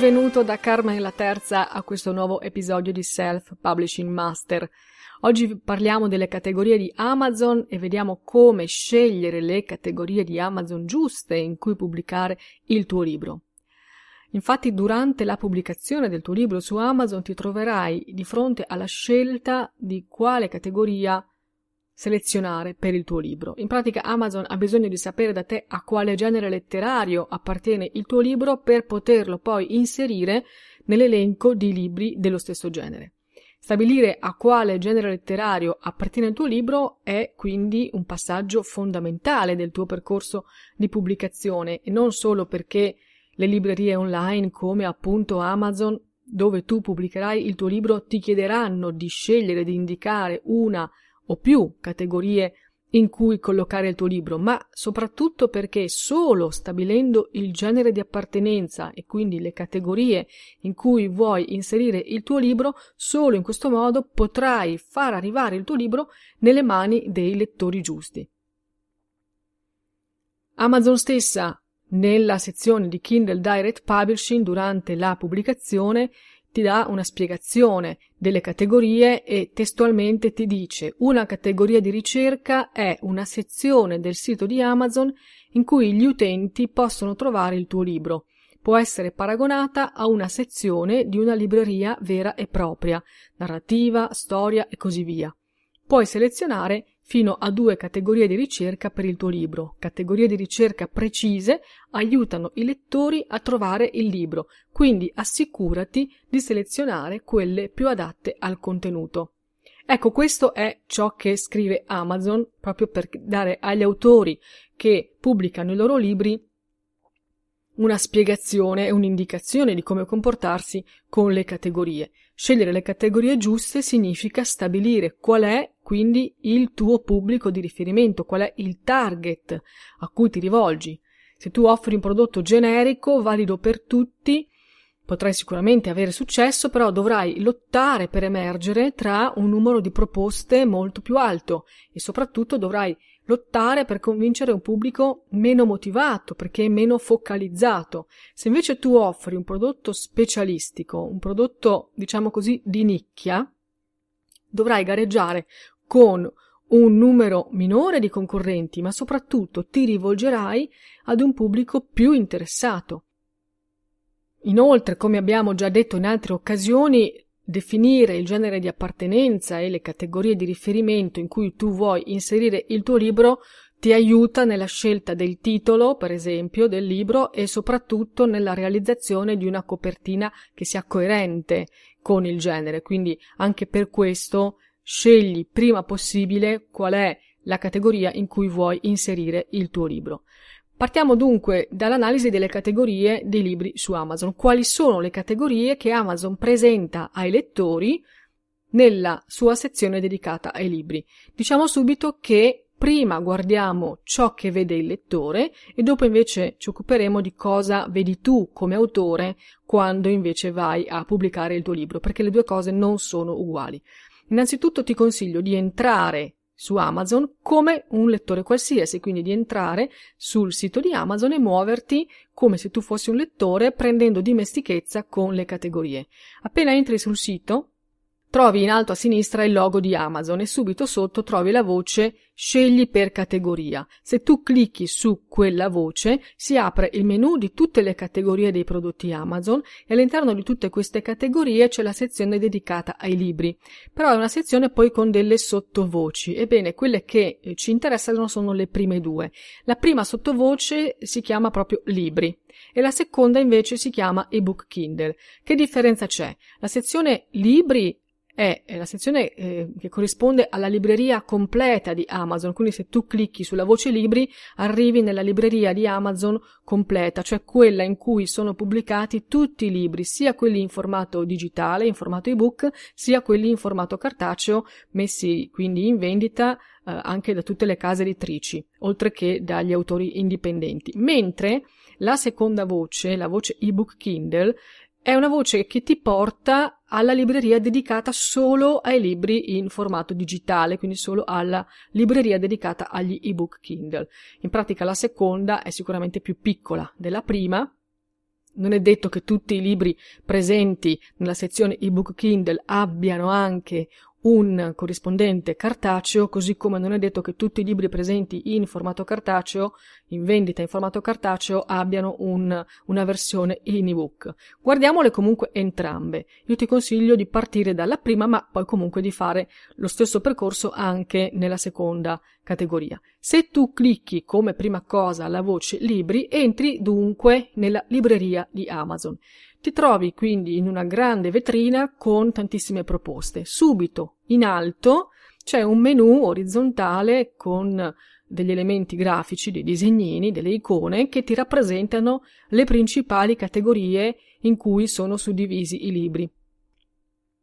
Benvenuto da Carmen la Terza a questo nuovo episodio di Self Publishing Master. Oggi parliamo delle categorie di Amazon e vediamo come scegliere le categorie di Amazon giuste in cui pubblicare il tuo libro. Infatti, durante la pubblicazione del tuo libro su Amazon ti troverai di fronte alla scelta di quale categoria selezionare per il tuo libro. In pratica Amazon ha bisogno di sapere da te a quale genere letterario appartiene il tuo libro per poterlo poi inserire nell'elenco di libri dello stesso genere. Stabilire a quale genere letterario appartiene il tuo libro è quindi un passaggio fondamentale del tuo percorso di pubblicazione e non solo perché le librerie online come appunto Amazon dove tu pubblicherai il tuo libro ti chiederanno di scegliere di indicare una o più categorie in cui collocare il tuo libro, ma soprattutto perché solo stabilendo il genere di appartenenza e quindi le categorie in cui vuoi inserire il tuo libro, solo in questo modo potrai far arrivare il tuo libro nelle mani dei lettori giusti. Amazon stessa, nella sezione di Kindle Direct Publishing durante la pubblicazione, ti dà una spiegazione delle categorie e testualmente ti dice una categoria di ricerca è una sezione del sito di Amazon in cui gli utenti possono trovare il tuo libro. Può essere paragonata a una sezione di una libreria vera e propria, narrativa, storia e così via. Puoi selezionare fino a due categorie di ricerca per il tuo libro. Categorie di ricerca precise aiutano i lettori a trovare il libro, quindi assicurati di selezionare quelle più adatte al contenuto. Ecco, questo è ciò che scrive Amazon proprio per dare agli autori che pubblicano i loro libri una spiegazione e un'indicazione di come comportarsi con le categorie. Scegliere le categorie giuste significa stabilire qual è quindi il tuo pubblico di riferimento, qual è il target a cui ti rivolgi. Se tu offri un prodotto generico, valido per tutti, potrai sicuramente avere successo, però dovrai lottare per emergere tra un numero di proposte molto più alto e soprattutto dovrai lottare per convincere un pubblico meno motivato, perché meno focalizzato. Se invece tu offri un prodotto specialistico, un prodotto, diciamo così, di nicchia, dovrai gareggiare con un numero minore di concorrenti, ma soprattutto ti rivolgerai ad un pubblico più interessato. Inoltre, come abbiamo già detto in altre occasioni, definire il genere di appartenenza e le categorie di riferimento in cui tu vuoi inserire il tuo libro ti aiuta nella scelta del titolo, per esempio, del libro e soprattutto nella realizzazione di una copertina che sia coerente con il genere. Quindi anche per questo scegli prima possibile qual è la categoria in cui vuoi inserire il tuo libro. Partiamo dunque dall'analisi delle categorie dei libri su Amazon. Quali sono le categorie che Amazon presenta ai lettori nella sua sezione dedicata ai libri? Diciamo subito che prima guardiamo ciò che vede il lettore e dopo invece ci occuperemo di cosa vedi tu come autore quando invece vai a pubblicare il tuo libro, perché le due cose non sono uguali. Innanzitutto ti consiglio di entrare su Amazon come un lettore qualsiasi, quindi di entrare sul sito di Amazon e muoverti come se tu fossi un lettore prendendo dimestichezza con le categorie. Appena entri sul sito trovi in alto a sinistra il logo di Amazon e subito sotto trovi la voce Scegli per categoria. Se tu clicchi su quella voce si apre il menu di tutte le categorie dei prodotti Amazon e all'interno di tutte queste categorie c'è la sezione dedicata ai libri. Però è una sezione poi con delle sottovoci. Ebbene, quelle che eh, ci interessano sono le prime due. La prima sottovoce si chiama proprio libri e la seconda invece si chiama ebook Kindle. Che differenza c'è? La sezione libri è la sezione eh, che corrisponde alla libreria completa di Amazon, quindi se tu clicchi sulla voce libri arrivi nella libreria di Amazon completa, cioè quella in cui sono pubblicati tutti i libri, sia quelli in formato digitale, in formato ebook, sia quelli in formato cartaceo, messi quindi in vendita eh, anche da tutte le case editrici, oltre che dagli autori indipendenti. Mentre la seconda voce, la voce ebook Kindle, è una voce che ti porta alla libreria dedicata solo ai libri in formato digitale, quindi solo alla libreria dedicata agli ebook Kindle. In pratica la seconda è sicuramente più piccola della prima. Non è detto che tutti i libri presenti nella sezione ebook Kindle abbiano anche un corrispondente cartaceo, così come non è detto che tutti i libri presenti in formato cartaceo, in vendita in formato cartaceo, abbiano un, una versione in ebook. Guardiamole comunque entrambe. Io ti consiglio di partire dalla prima, ma poi comunque di fare lo stesso percorso anche nella seconda categoria. Se tu clicchi come prima cosa la voce libri, entri dunque nella libreria di Amazon. Ti trovi quindi in una grande vetrina con tantissime proposte. Subito in alto c'è un menu orizzontale con degli elementi grafici, dei disegnini, delle icone che ti rappresentano le principali categorie in cui sono suddivisi i libri.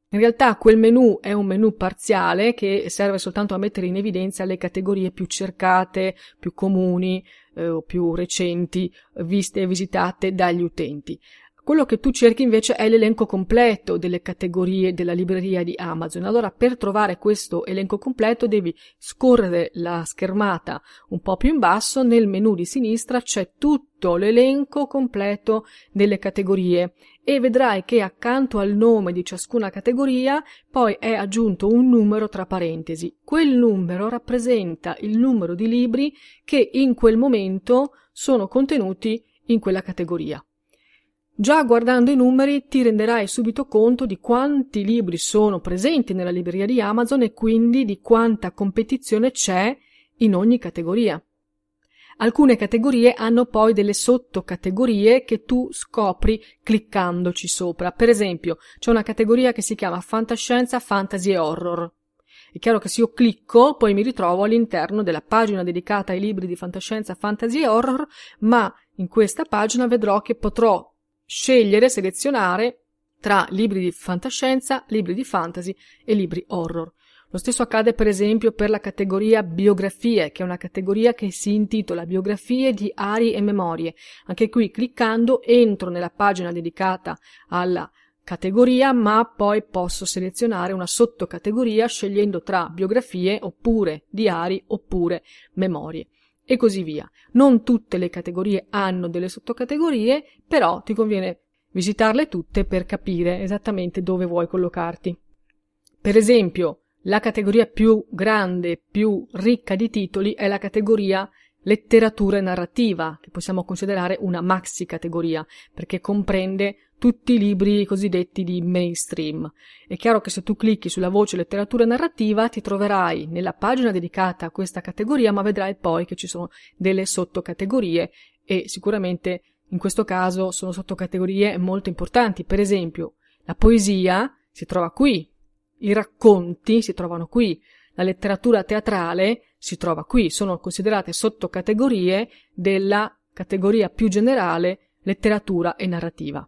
In realtà quel menu è un menu parziale che serve soltanto a mettere in evidenza le categorie più cercate, più comuni eh, più recenti, viste e visitate dagli utenti. Quello che tu cerchi invece è l'elenco completo delle categorie della libreria di Amazon. Allora, per trovare questo elenco completo devi scorrere la schermata un po' più in basso, nel menu di sinistra c'è tutto l'elenco completo delle categorie e vedrai che accanto al nome di ciascuna categoria poi è aggiunto un numero tra parentesi. Quel numero rappresenta il numero di libri che in quel momento sono contenuti in quella categoria. Già guardando i numeri ti renderai subito conto di quanti libri sono presenti nella libreria di Amazon e quindi di quanta competizione c'è in ogni categoria. Alcune categorie hanno poi delle sottocategorie che tu scopri cliccandoci sopra. Per esempio, c'è una categoria che si chiama fantascienza, fantasy e horror. È chiaro che se io clicco, poi mi ritrovo all'interno della pagina dedicata ai libri di fantascienza, fantasy e horror, ma in questa pagina vedrò che potrò scegliere, selezionare tra libri di fantascienza, libri di fantasy e libri horror. Lo stesso accade per esempio per la categoria biografie, che è una categoria che si intitola Biografie, diari e memorie. Anche qui cliccando entro nella pagina dedicata alla categoria, ma poi posso selezionare una sottocategoria scegliendo tra biografie oppure diari oppure memorie e così via. Non tutte le categorie hanno delle sottocategorie, però ti conviene visitarle tutte per capire esattamente dove vuoi collocarti. Per esempio, la categoria più grande, più ricca di titoli è la categoria letteratura narrativa, che possiamo considerare una maxi categoria, perché comprende tutti i libri cosiddetti di mainstream. È chiaro che se tu clicchi sulla voce letteratura narrativa ti troverai nella pagina dedicata a questa categoria, ma vedrai poi che ci sono delle sottocategorie e sicuramente in questo caso sono sottocategorie molto importanti. Per esempio, la poesia si trova qui, i racconti si trovano qui, la letteratura teatrale si trova qui, sono considerate sottocategorie della categoria più generale letteratura e narrativa.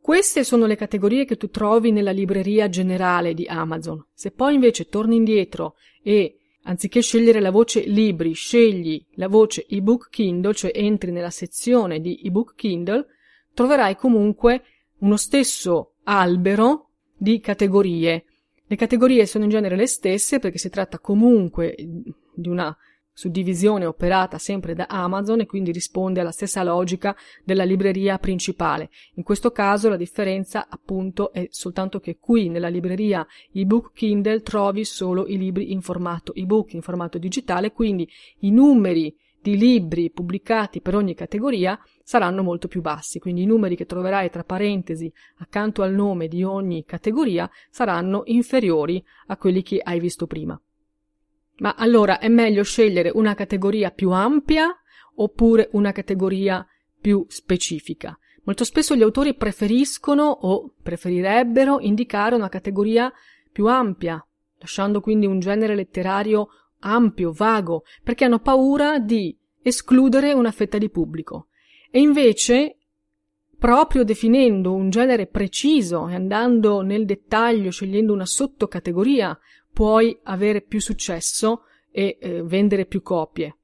Queste sono le categorie che tu trovi nella libreria generale di Amazon. Se poi invece torni indietro e anziché scegliere la voce libri, scegli la voce ebook Kindle, cioè entri nella sezione di ebook Kindle, troverai comunque uno stesso albero di categorie. Le categorie sono in genere le stesse perché si tratta comunque di una suddivisione operata sempre da Amazon e quindi risponde alla stessa logica della libreria principale. In questo caso la differenza appunto è soltanto che qui nella libreria ebook Kindle trovi solo i libri in formato ebook, in formato digitale, quindi i numeri di libri pubblicati per ogni categoria saranno molto più bassi, quindi i numeri che troverai tra parentesi accanto al nome di ogni categoria saranno inferiori a quelli che hai visto prima. Ma allora è meglio scegliere una categoria più ampia oppure una categoria più specifica? Molto spesso gli autori preferiscono o preferirebbero indicare una categoria più ampia, lasciando quindi un genere letterario ampio, vago, perché hanno paura di escludere una fetta di pubblico. E invece, proprio definendo un genere preciso e andando nel dettaglio, scegliendo una sottocategoria puoi avere più successo e eh, vendere più copie.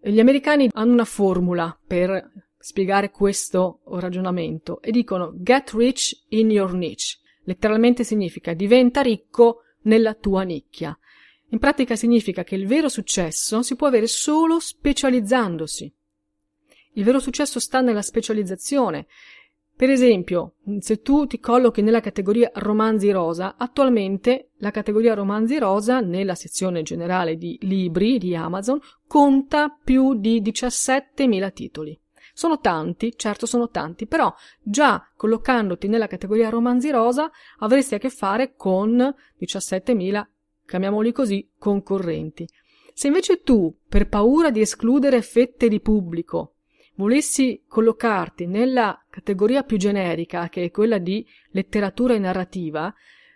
Gli americani hanno una formula per spiegare questo ragionamento e dicono get rich in your niche. Letteralmente significa diventa ricco nella tua nicchia. In pratica significa che il vero successo si può avere solo specializzandosi. Il vero successo sta nella specializzazione per esempio, se tu ti collochi nella categoria romanzi rosa, attualmente la categoria romanzi rosa nella sezione generale di libri di Amazon conta più di 17.000 titoli. Sono tanti, certo sono tanti, però già collocandoti nella categoria romanzi rosa avresti a che fare con 17.000, chiamiamoli così, concorrenti. Se invece tu, per paura di escludere fette di pubblico, volessi collocarti nella categoria più generica, che è quella di letteratura e narrativa,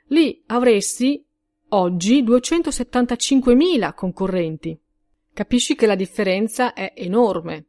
lì avresti oggi 275.000 concorrenti. Capisci che la differenza è enorme.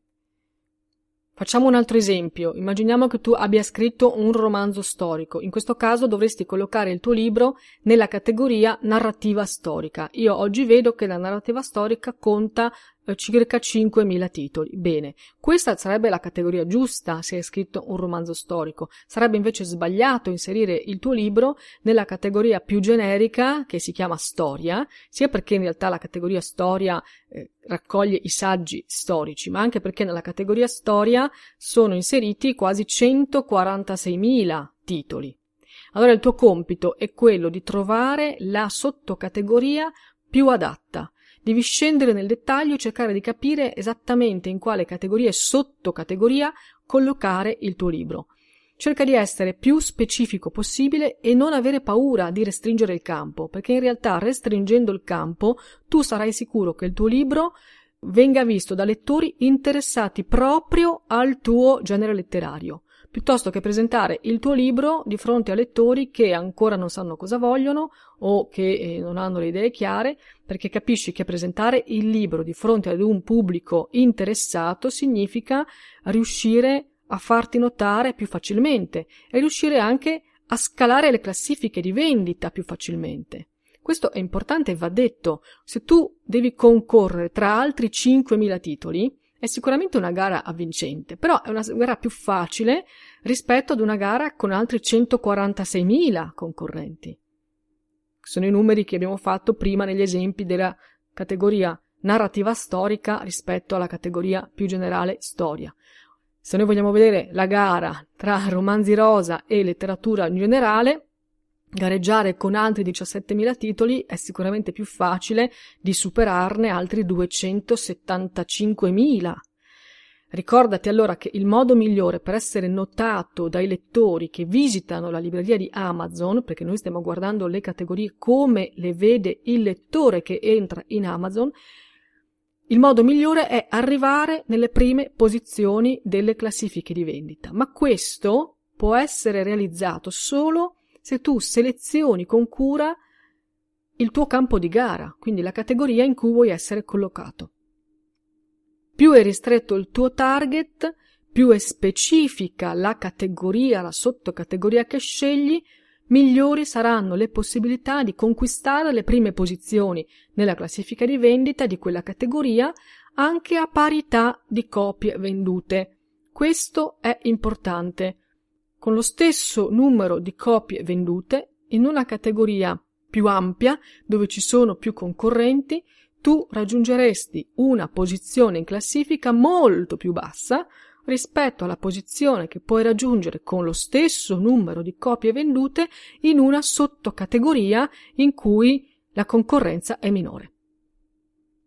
Facciamo un altro esempio. Immaginiamo che tu abbia scritto un romanzo storico. In questo caso dovresti collocare il tuo libro nella categoria narrativa storica. Io oggi vedo che la narrativa storica conta circa 5.000 titoli. Bene, questa sarebbe la categoria giusta se hai scritto un romanzo storico. Sarebbe invece sbagliato inserire il tuo libro nella categoria più generica che si chiama storia, sia perché in realtà la categoria storia eh, raccoglie i saggi storici, ma anche perché nella categoria storia sono inseriti quasi 146.000 titoli. Allora il tuo compito è quello di trovare la sottocategoria più adatta Devi scendere nel dettaglio e cercare di capire esattamente in quale categoria e sottocategoria collocare il tuo libro. Cerca di essere più specifico possibile e non avere paura di restringere il campo, perché in realtà restringendo il campo tu sarai sicuro che il tuo libro venga visto da lettori interessati proprio al tuo genere letterario piuttosto che presentare il tuo libro di fronte a lettori che ancora non sanno cosa vogliono o che eh, non hanno le idee chiare, perché capisci che presentare il libro di fronte ad un pubblico interessato significa riuscire a farti notare più facilmente e riuscire anche a scalare le classifiche di vendita più facilmente. Questo è importante e va detto. Se tu devi concorrere tra altri 5.000 titoli, è sicuramente una gara avvincente, però è una gara più facile rispetto ad una gara con altri 146.000 concorrenti. Sono i numeri che abbiamo fatto prima negli esempi della categoria narrativa storica rispetto alla categoria più generale storia. Se noi vogliamo vedere la gara tra romanzi rosa e letteratura in generale, gareggiare con altri 17.000 titoli è sicuramente più facile di superarne altri 275.000. Ricordati allora che il modo migliore per essere notato dai lettori che visitano la libreria di Amazon, perché noi stiamo guardando le categorie come le vede il lettore che entra in Amazon, il modo migliore è arrivare nelle prime posizioni delle classifiche di vendita. Ma questo può essere realizzato solo se tu selezioni con cura il tuo campo di gara, quindi la categoria in cui vuoi essere collocato. Più è ristretto il tuo target, più è specifica la categoria, la sottocategoria che scegli, migliori saranno le possibilità di conquistare le prime posizioni nella classifica di vendita di quella categoria anche a parità di copie vendute. Questo è importante con lo stesso numero di copie vendute in una categoria più ampia, dove ci sono più concorrenti, tu raggiungeresti una posizione in classifica molto più bassa rispetto alla posizione che puoi raggiungere con lo stesso numero di copie vendute in una sottocategoria in cui la concorrenza è minore.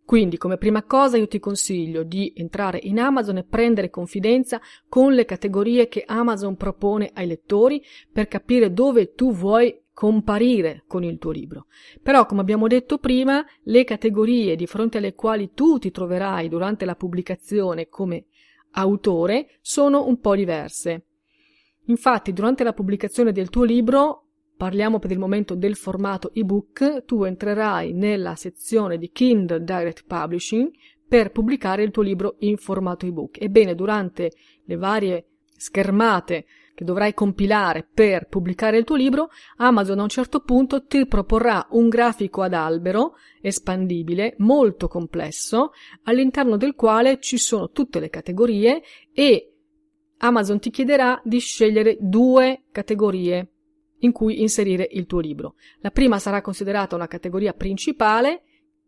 Quindi, come prima cosa, io ti consiglio di entrare in Amazon e prendere confidenza con le categorie che Amazon propone ai lettori per capire dove tu vuoi comparire con il tuo libro. Però, come abbiamo detto prima, le categorie di fronte alle quali tu ti troverai durante la pubblicazione come autore sono un po' diverse. Infatti, durante la pubblicazione del tuo libro, parliamo per il momento del formato ebook, tu entrerai nella sezione di Kindle Direct Publishing per pubblicare il tuo libro in formato ebook. Ebbene, durante le varie schermate che dovrai compilare per pubblicare il tuo libro, Amazon a un certo punto ti proporrà un grafico ad albero espandibile molto complesso all'interno del quale ci sono tutte le categorie e Amazon ti chiederà di scegliere due categorie in cui inserire il tuo libro. La prima sarà considerata una categoria principale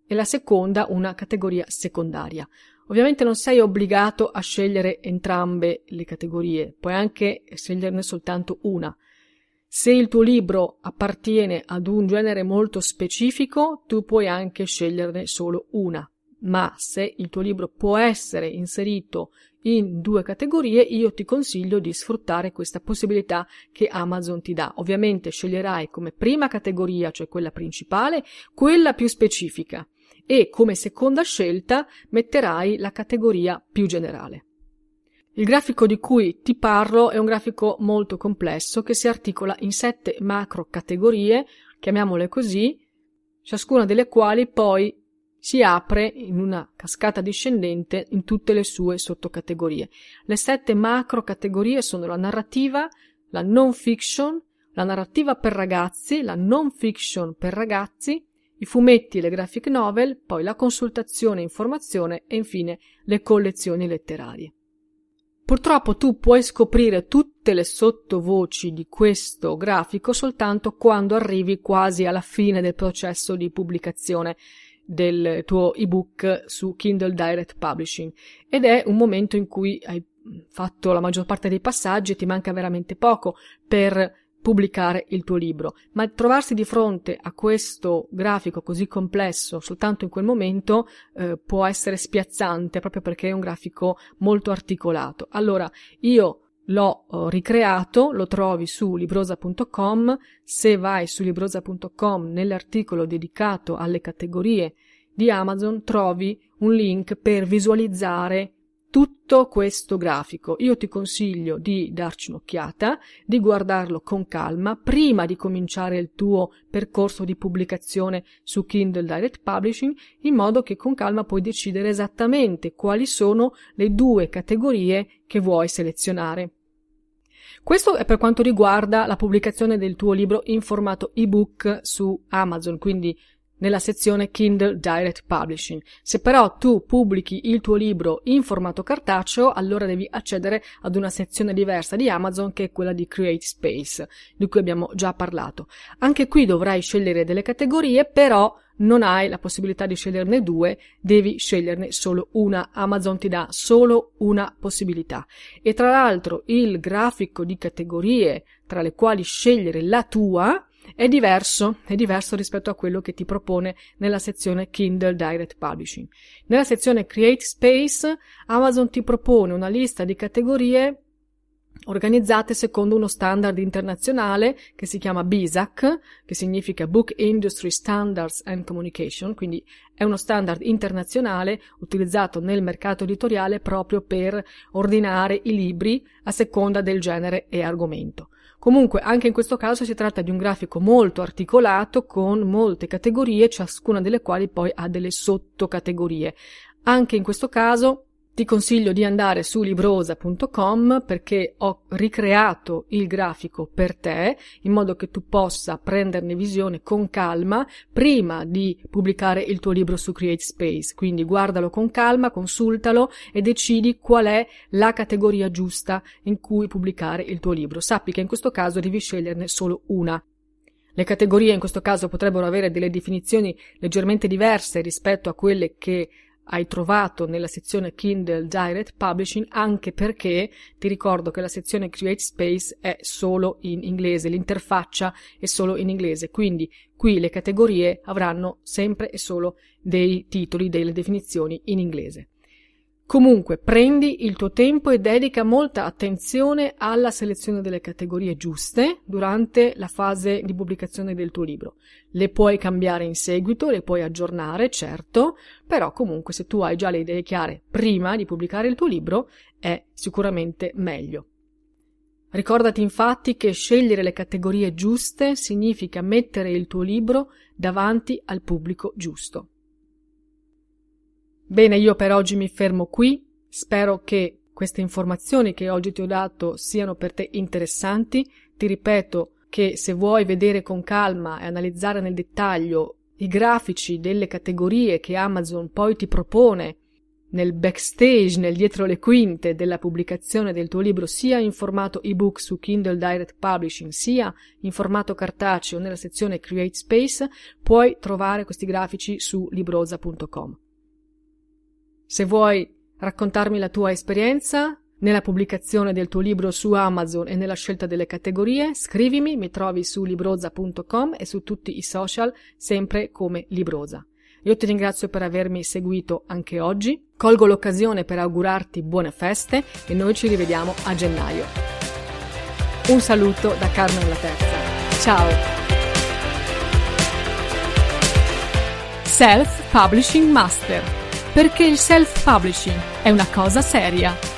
e la seconda una categoria secondaria. Ovviamente non sei obbligato a scegliere entrambe le categorie, puoi anche sceglierne soltanto una. Se il tuo libro appartiene ad un genere molto specifico, tu puoi anche sceglierne solo una. Ma se il tuo libro può essere inserito in due categorie, io ti consiglio di sfruttare questa possibilità che Amazon ti dà. Ovviamente sceglierai come prima categoria, cioè quella principale, quella più specifica e come seconda scelta metterai la categoria più generale. Il grafico di cui ti parlo è un grafico molto complesso che si articola in sette macro categorie, chiamiamole così, ciascuna delle quali poi si apre in una cascata discendente in tutte le sue sottocategorie. Le sette macro categorie sono la narrativa, la non fiction, la narrativa per ragazzi, la non fiction per ragazzi, i fumetti e le graphic novel, poi la consultazione e informazione e infine le collezioni letterarie. Purtroppo tu puoi scoprire tutte le sottovoci di questo grafico soltanto quando arrivi quasi alla fine del processo di pubblicazione del tuo ebook su Kindle Direct Publishing ed è un momento in cui hai fatto la maggior parte dei passaggi e ti manca veramente poco per pubblicare il tuo libro, ma trovarsi di fronte a questo grafico così complesso soltanto in quel momento eh, può essere spiazzante proprio perché è un grafico molto articolato. Allora, io l'ho oh, ricreato, lo trovi su librosa.com, se vai su librosa.com nell'articolo dedicato alle categorie di Amazon trovi un link per visualizzare tutto questo grafico. Io ti consiglio di darci un'occhiata, di guardarlo con calma prima di cominciare il tuo percorso di pubblicazione su Kindle Direct Publishing, in modo che con calma puoi decidere esattamente quali sono le due categorie che vuoi selezionare. Questo è per quanto riguarda la pubblicazione del tuo libro in formato ebook su Amazon, quindi nella sezione Kindle Direct Publishing. Se però tu pubblichi il tuo libro in formato cartaceo, allora devi accedere ad una sezione diversa di Amazon che è quella di Create Space, di cui abbiamo già parlato. Anche qui dovrai scegliere delle categorie, però non hai la possibilità di sceglierne due, devi sceglierne solo una. Amazon ti dà solo una possibilità. E tra l'altro il grafico di categorie tra le quali scegliere la tua è diverso, è diverso rispetto a quello che ti propone nella sezione Kindle Direct Publishing. Nella sezione Create Space, Amazon ti propone una lista di categorie organizzate secondo uno standard internazionale che si chiama BISAC, che significa Book Industry Standards and Communication, quindi è uno standard internazionale utilizzato nel mercato editoriale proprio per ordinare i libri a seconda del genere e argomento. Comunque, anche in questo caso si tratta di un grafico molto articolato con molte categorie, ciascuna delle quali poi ha delle sottocategorie. Anche in questo caso ti consiglio di andare su librosa.com perché ho ricreato il grafico per te in modo che tu possa prenderne visione con calma prima di pubblicare il tuo libro su Create Space. Quindi guardalo con calma, consultalo e decidi qual è la categoria giusta in cui pubblicare il tuo libro. Sappi che in questo caso devi sceglierne solo una. Le categorie in questo caso potrebbero avere delle definizioni leggermente diverse rispetto a quelle che hai trovato nella sezione Kindle Direct Publishing anche perché ti ricordo che la sezione Create Space è solo in inglese, l'interfaccia è solo in inglese, quindi qui le categorie avranno sempre e solo dei titoli, delle definizioni in inglese. Comunque, prendi il tuo tempo e dedica molta attenzione alla selezione delle categorie giuste durante la fase di pubblicazione del tuo libro. Le puoi cambiare in seguito, le puoi aggiornare, certo, però comunque se tu hai già le idee chiare prima di pubblicare il tuo libro è sicuramente meglio. Ricordati infatti che scegliere le categorie giuste significa mettere il tuo libro davanti al pubblico giusto. Bene, io per oggi mi fermo qui. Spero che queste informazioni che oggi ti ho dato siano per te interessanti. Ti ripeto che se vuoi vedere con calma e analizzare nel dettaglio i grafici delle categorie che Amazon poi ti propone nel backstage, nel dietro le quinte della pubblicazione del tuo libro, sia in formato ebook su Kindle Direct Publishing, sia in formato cartaceo nella sezione Create Space, puoi trovare questi grafici su libroza.com. Se vuoi raccontarmi la tua esperienza nella pubblicazione del tuo libro su Amazon e nella scelta delle categorie, scrivimi, mi trovi su libroza.com e su tutti i social sempre come Libroza. Io ti ringrazio per avermi seguito anche oggi, colgo l'occasione per augurarti buone feste e noi ci rivediamo a gennaio. Un saluto da Carmen la Terza. Ciao! Self Publishing Master perché il self-publishing è una cosa seria.